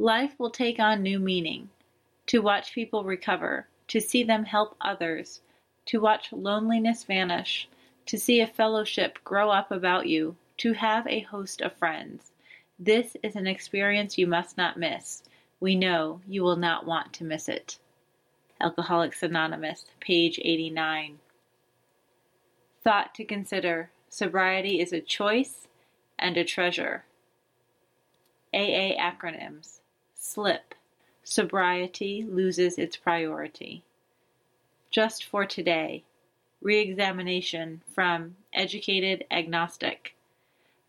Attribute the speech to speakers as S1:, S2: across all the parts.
S1: Life will take on new meaning. To watch people recover, to see them help others, to watch loneliness vanish, to see a fellowship grow up about you, to have a host of friends. This is an experience you must not miss. We know you will not want to miss it. Alcoholics Anonymous, page 89. Thought to consider sobriety is a choice and a treasure. AA acronyms SLIP Sobriety loses its priority. Just for today, re examination from Educated Agnostic.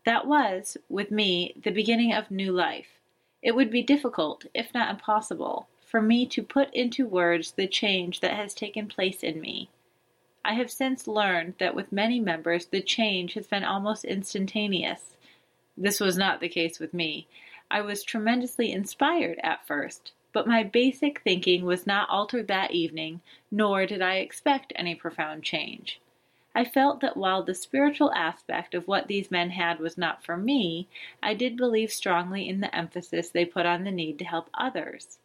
S1: That was, with me, the beginning of new life. It would be difficult, if not impossible, for me to put into words the change that has taken place in me. I have since learned that with many members the change has been almost instantaneous. This was not the case with me. I was tremendously inspired at first, but my basic thinking was not altered that evening, nor did I expect any profound change. I felt that while the spiritual aspect of what these men had was not for me, I did believe strongly in the emphasis they put on the need to help others.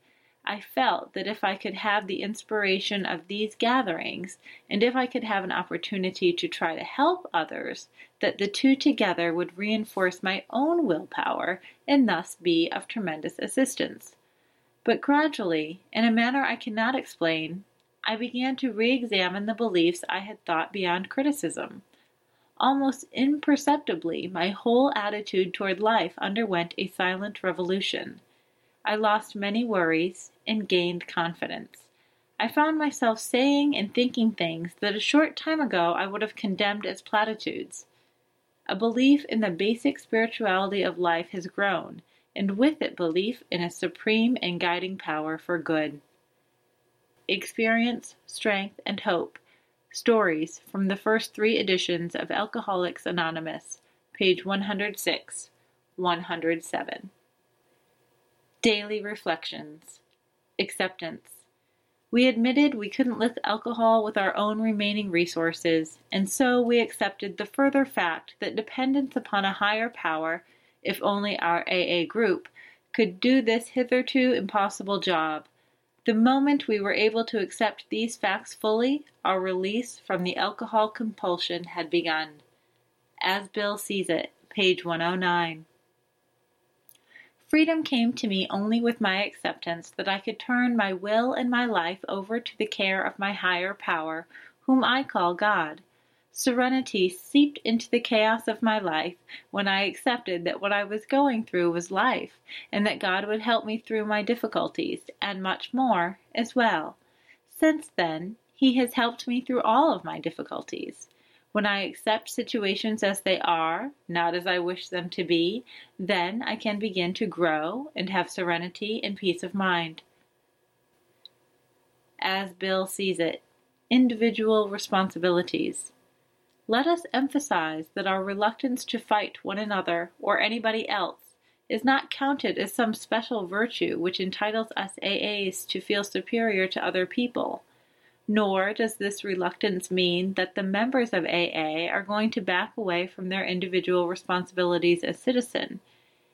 S1: I felt that if I could have the inspiration of these gatherings, and if I could have an opportunity to try to help others, that the two together would reinforce my own willpower and thus be of tremendous assistance. But gradually, in a manner I cannot explain, I began to re examine the beliefs I had thought beyond criticism. Almost imperceptibly, my whole attitude toward life underwent a silent revolution. I lost many worries and gained confidence. I found myself saying and thinking things that a short time ago I would have condemned as platitudes. A belief in the basic spirituality of life has grown, and with it belief in a supreme and guiding power for good. Experience, Strength, and Hope Stories from the first three editions of Alcoholics Anonymous, page 106, 107. Daily Reflections Acceptance. We admitted we couldn't lift alcohol with our own remaining resources, and so we accepted the further fact that dependence upon a higher power, if only our AA group, could do this hitherto impossible job. The moment we were able to accept these facts fully, our release from the alcohol compulsion had begun. As Bill sees it, page 109. Freedom came to me only with my acceptance that I could turn my will and my life over to the care of my higher power, whom I call God. Serenity seeped into the chaos of my life when I accepted that what I was going through was life, and that God would help me through my difficulties, and much more, as well. Since then, He has helped me through all of my difficulties. When I accept situations as they are, not as I wish them to be, then I can begin to grow and have serenity and peace of mind. As Bill sees it, individual responsibilities. Let us emphasize that our reluctance to fight one another or anybody else is not counted as some special virtue which entitles us AAs to feel superior to other people. Nor does this reluctance mean that the members of AA are going to back away from their individual responsibilities as citizen.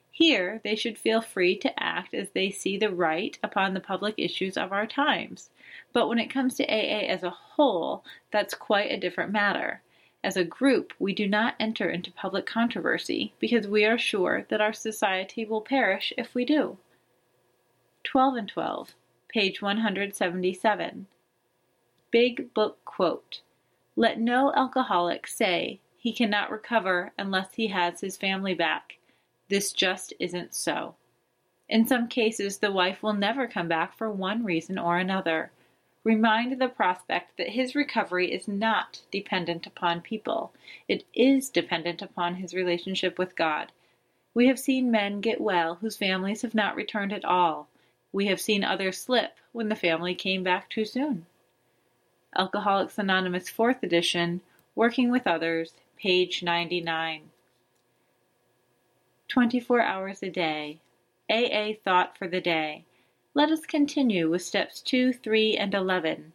S1: Here they should feel free to act as they see the right upon the public issues of our times. But when it comes to AA as a whole, that's quite a different matter. As a group, we do not enter into public controversy because we are sure that our society will perish if we do. 12 and 12, page 177. Big Book quote Let no alcoholic say he cannot recover unless he has his family back. This just isn't so. In some cases, the wife will never come back for one reason or another. Remind the prospect that his recovery is not dependent upon people, it is dependent upon his relationship with God. We have seen men get well whose families have not returned at all. We have seen others slip when the family came back too soon. Alcoholics Anonymous 4th edition, Working with Others, page 99. 24 hours a day. AA thought for the day. Let us continue with steps 2, 3, and 11.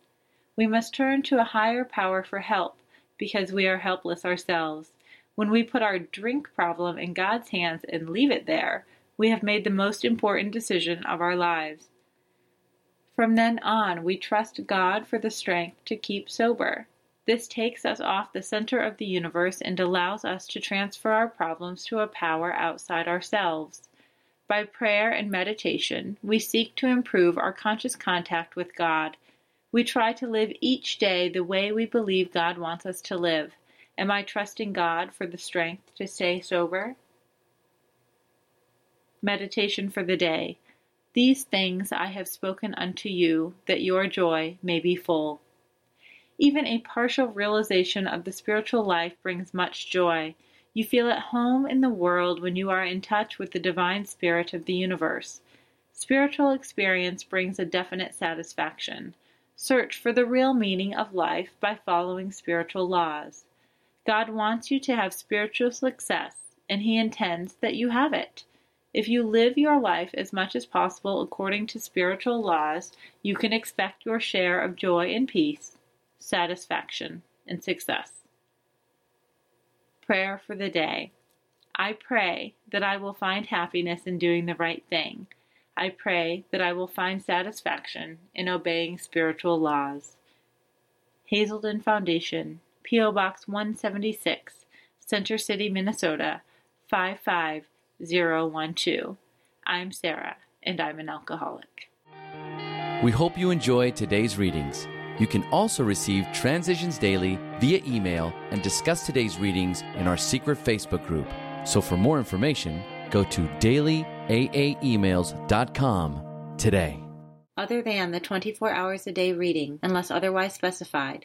S1: We must turn to a higher power for help because we are helpless ourselves. When we put our drink problem in God's hands and leave it there, we have made the most important decision of our lives. From then on, we trust God for the strength to keep sober. This takes us off the center of the universe and allows us to transfer our problems to a power outside ourselves. By prayer and meditation, we seek to improve our conscious contact with God. We try to live each day the way we believe God wants us to live. Am I trusting God for the strength to stay sober? Meditation for the day. These things I have spoken unto you, that your joy may be full. Even a partial realization of the spiritual life brings much joy. You feel at home in the world when you are in touch with the divine spirit of the universe. Spiritual experience brings a definite satisfaction. Search for the real meaning of life by following spiritual laws. God wants you to have spiritual success, and He intends that you have it. If you live your life as much as possible according to spiritual laws, you can expect your share of joy and peace, satisfaction, and success. Prayer for the day. I pray that I will find happiness in doing the right thing. I pray that I will find satisfaction in obeying spiritual laws. Hazelden Foundation, P.O. Box 176, Center City, Minnesota 55012. I'm Sarah, and I'm an alcoholic.
S2: We hope you enjoy today's readings. You can also receive Transitions Daily via email and discuss today's readings in our secret Facebook group. So for more information, go to dailyaaemails.com today.
S1: Other than the 24 hours a day reading, unless otherwise specified,